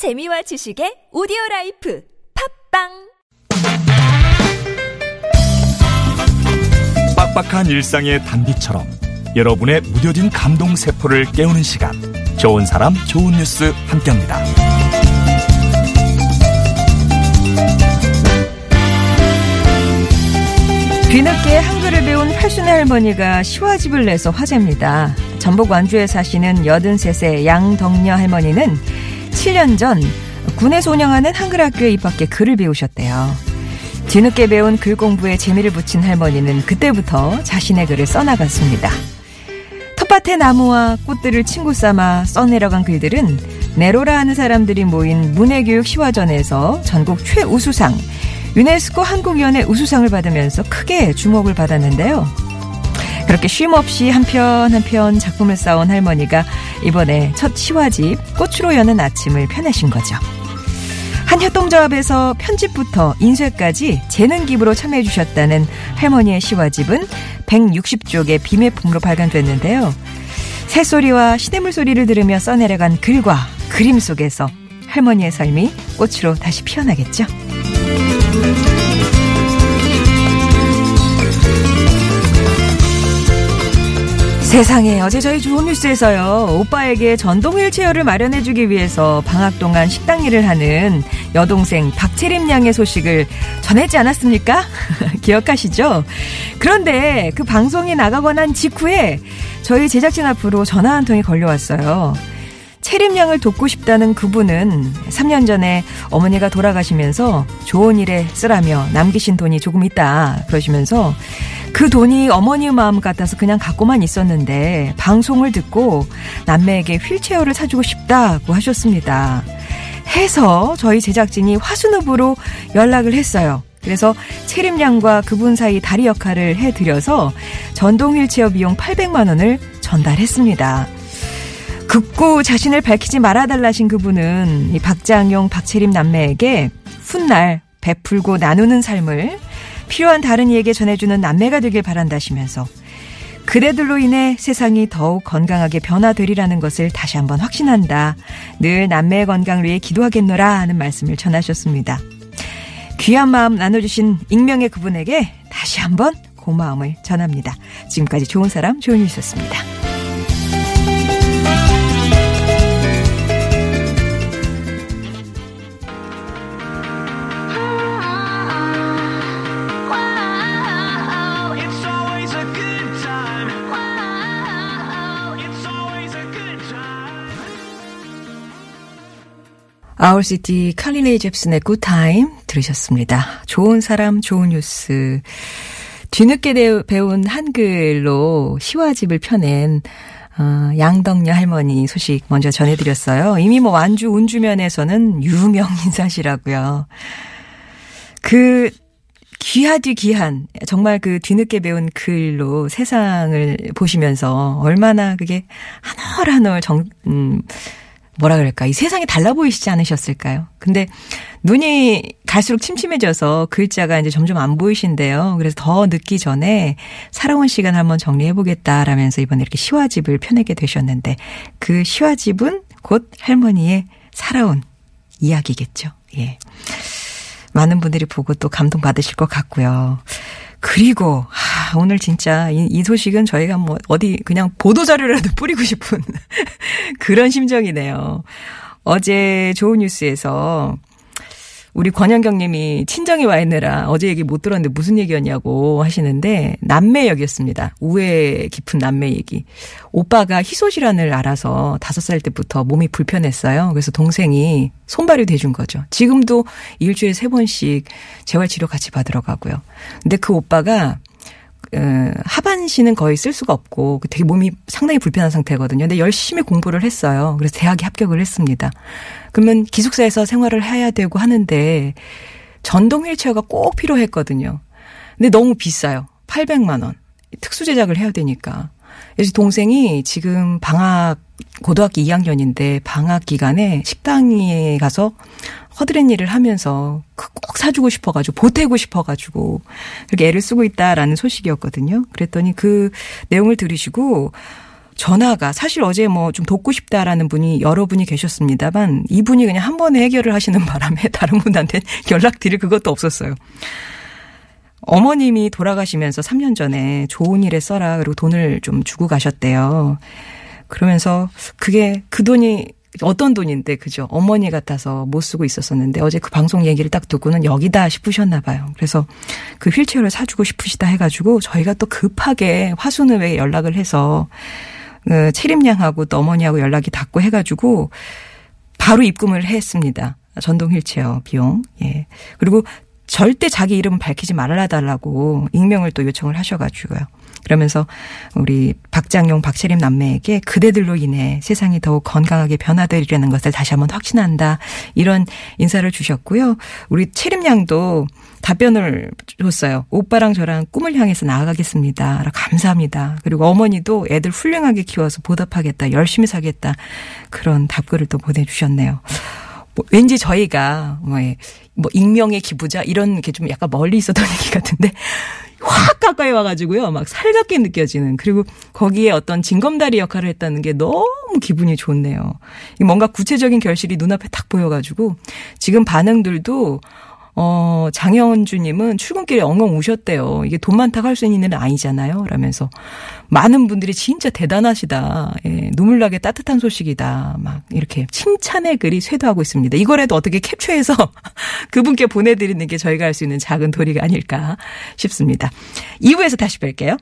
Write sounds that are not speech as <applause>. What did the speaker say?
재미와 지식의 오디오 라이프 팟빵 빡빡한 일상의 단비처럼 여러분의 무뎌진 감동 세포를 깨우는 시간 좋은 사람 좋은 뉴스 함께합니다. 뒤늦게 한글을 배운 팔순의 할머니가 시화집을 내서 화제입니다. 전북 완주에 사시는 83세 양덕녀 할머니는 7년 전 군에서 운영하는 한글 학교에 입학해 글을 배우셨대요. 뒤늦게 배운 글 공부에 재미를 붙인 할머니는 그때부터 자신의 글을 써나갔습니다. 텃밭의 나무와 꽃들을 친구 삼아 써내려간 글들은 네로라 하는 사람들이 모인 문해교육 시화전에서 전국 최우수상, 유네스코 한국위원회 우수상을 받으면서 크게 주목을 받았는데요. 그렇게 쉼없이 한편 한편 작품을 쌓은 할머니가 이번에 첫 시화집 꽃으로 여는 아침을 펴내신 거죠. 한 협동조합에서 편집부터 인쇄까지 재능 기부로 참여해 주셨다는 할머니의 시화집은 160쪽의 비매품으로 발간됐는데요. 새소리와 시냇물 소리를 들으며 써내려간 글과 그림 속에서 할머니의 삶이 꽃으로 다시 피어나겠죠. 세상에 어제 저희 좋은 뉴스에서요 오빠에게 전동 휠체어를 마련해주기 위해서 방학 동안 식당 일을 하는 여동생 박채림 양의 소식을 전했지 않았습니까? <laughs> 기억하시죠? 그런데 그 방송이 나가고 난 직후에 저희 제작진 앞으로 전화 한 통이 걸려왔어요. 채림 양을 돕고 싶다는 그분은 3년 전에 어머니가 돌아가시면서 좋은 일에 쓰라며 남기신 돈이 조금 있다 그러시면서 그 돈이 어머니 마음 같아서 그냥 갖고만 있었는데 방송을 듣고 남매에게 휠체어를 사주고 싶다고 하셨습니다. 해서 저희 제작진이 화순읍으로 연락을 했어요. 그래서 채림양과 그분 사이 다리 역할을 해드려서 전동 휠체어 비용 800만 원을 전달했습니다. 극구 자신을 밝히지 말아달라신 그분은 이 박장용, 박채림 남매에게 훗날 베풀고 나누는 삶을 필요한 다른 이에게 전해주는 남매가 되길 바란다시면서 그대들로 인해 세상이 더욱 건강하게 변화되리라는 것을 다시 한번 확신한다. 늘 남매의 건강을 위해 기도하겠노라 하는 말씀을 전하셨습니다. 귀한 마음 나눠주신 익명의 그분에게 다시 한번 고마움을 전합니다. 지금까지 좋은 사람 좋은 뉴스였습니다. 아울시티 칼리레이 잽슨의 굿타임 들으셨습니다. 좋은 사람, 좋은 뉴스. 뒤늦게 대- 배운 한글로 시화집을 펴낸 어, 양덕녀 할머니 소식 먼저 전해드렸어요. 이미 뭐 완주 운주면에서는 유명 인사시라고요. 그 귀하디 귀한 정말 그 뒤늦게 배운 글로 세상을 보시면서 얼마나 그게 한올 한올 정 음, 뭐라 그럴까 이 세상이 달라 보이시지 않으셨을까요? 근데 눈이 갈수록 침침해져서 글자가 이제 점점 안 보이신데요. 그래서 더 늦기 전에 살아온 시간 한번 정리해 보겠다라면서 이번에 이렇게 시화집을 펴내게 되셨는데 그 시화집은 곧 할머니의 살아온 이야기겠죠. 예. 많은 분들이 보고 또 감동 받으실 것 같고요. 그리고 하, 오늘 진짜 이, 이 소식은 저희가 뭐 어디 그냥 보도 자료라도 <laughs> 뿌리고 싶은 그런 심정이네요. 어제 좋은 뉴스에서 우리 권현경 님이 친정에 와 있느라 어제 얘기 못 들었는데 무슨 얘기였냐고 하시는데 남매 얘기였습니다. 우애 깊은 남매 얘기. 오빠가 희소질환을 알아서 다섯 살 때부터 몸이 불편했어요. 그래서 동생이 손발이 돼준 거죠. 지금도 일주일에 세 번씩 재활치료 같이 받으러 가고요. 근데 그 오빠가 어, 하반신은 거의 쓸 수가 없고 되게 몸이 상당히 불편한 상태거든요. 근데 열심히 공부를 했어요. 그래서 대학에 합격을 했습니다. 그러면 기숙사에서 생활을 해야 되고 하는데 전동 휠체어가 꼭 필요했거든요. 근데 너무 비싸요. 800만 원. 특수 제작을 해야 되니까. 그래서 동생이 지금 방학 고등학교 2학년인데 방학 기간에 식당에 가서 허드렛 일을 하면서 그꼭 사주고 싶어가지고 보태고 싶어가지고 그렇게 애를 쓰고 있다라는 소식이었거든요. 그랬더니 그 내용을 들으시고 전화가 사실 어제 뭐 좀 돕고 싶다라는 분이 여러 분이 계셨습니다만 이분이 그냥 한 번에 해결을 하시는 바람에 <laughs> 다른 분한테 연락드릴 그것도 없었어요. 어머님이 돌아가시면서 3년 전에 좋은 일에 써라 그리고 돈을 좀 주고 가셨대요. 그러면서 그게 그 돈이 어떤 돈인데 그죠? 어머니 같아서 못 쓰고 있었었는데 어제 그 방송 얘기를 딱 듣고는 여기다 싶으셨나 봐요. 그래서 그 휠체어를 사주고 싶으시다 해가지고 저희가 또 급하게 화순의회에 연락을 해서 그 채림양하고 또 어머니하고 연락이 닿고 해가지고 바로 입금을 했습니다. 전동 휠체어 비용. 예. 그리고 절대 자기 이름 밝히지 말아달라고 익명을 또 요청을 하셔가지고요. 그러면서 우리 박장용, 박채림 남매에게 그대들로 인해 세상이 더욱 건강하게 변화되리라는 것을 다시 한번 확신한다. 이런 인사를 주셨고요. 우리 채림 양도 답변을 줬어요. 오빠랑 저랑 꿈을 향해서 나아가겠습니다. 감사합니다. 그리고 어머니도 애들 훌륭하게 키워서 보답하겠다. 열심히 사겠다. 그런 답글을 또 보내주셨네요. 뭐 왠지 저희가 뭐, 예, 뭐 익명의 기부자 이런 게좀 약간 멀리 있었던 <laughs> 얘기 같은데 확 가까이 와가지고요 막 살갑게 느껴지는 그리고 거기에 어떤 징검다리 역할을 했다는 게 너무 기분이 좋네요. 뭔가 구체적인 결실이 눈앞에 딱 보여가지고 지금 반응들도 어, 장현주님은 출근길에 엉엉 우셨대요. 이게 돈 많다고 할 수 있는 일은 아니잖아요. 라면서 많은 분들이 진짜 대단하시다. 예, 눈물 나게 따뜻한 소식이다. 막 이렇게 칭찬의 글이 쇄도하고 있습니다. 이거라도 어떻게 캡처해서 <laughs> 그분께 보내드리는 게 저희가 할 수 있는 작은 도리가 아닐까 싶습니다. 2부에서 다시 뵐게요.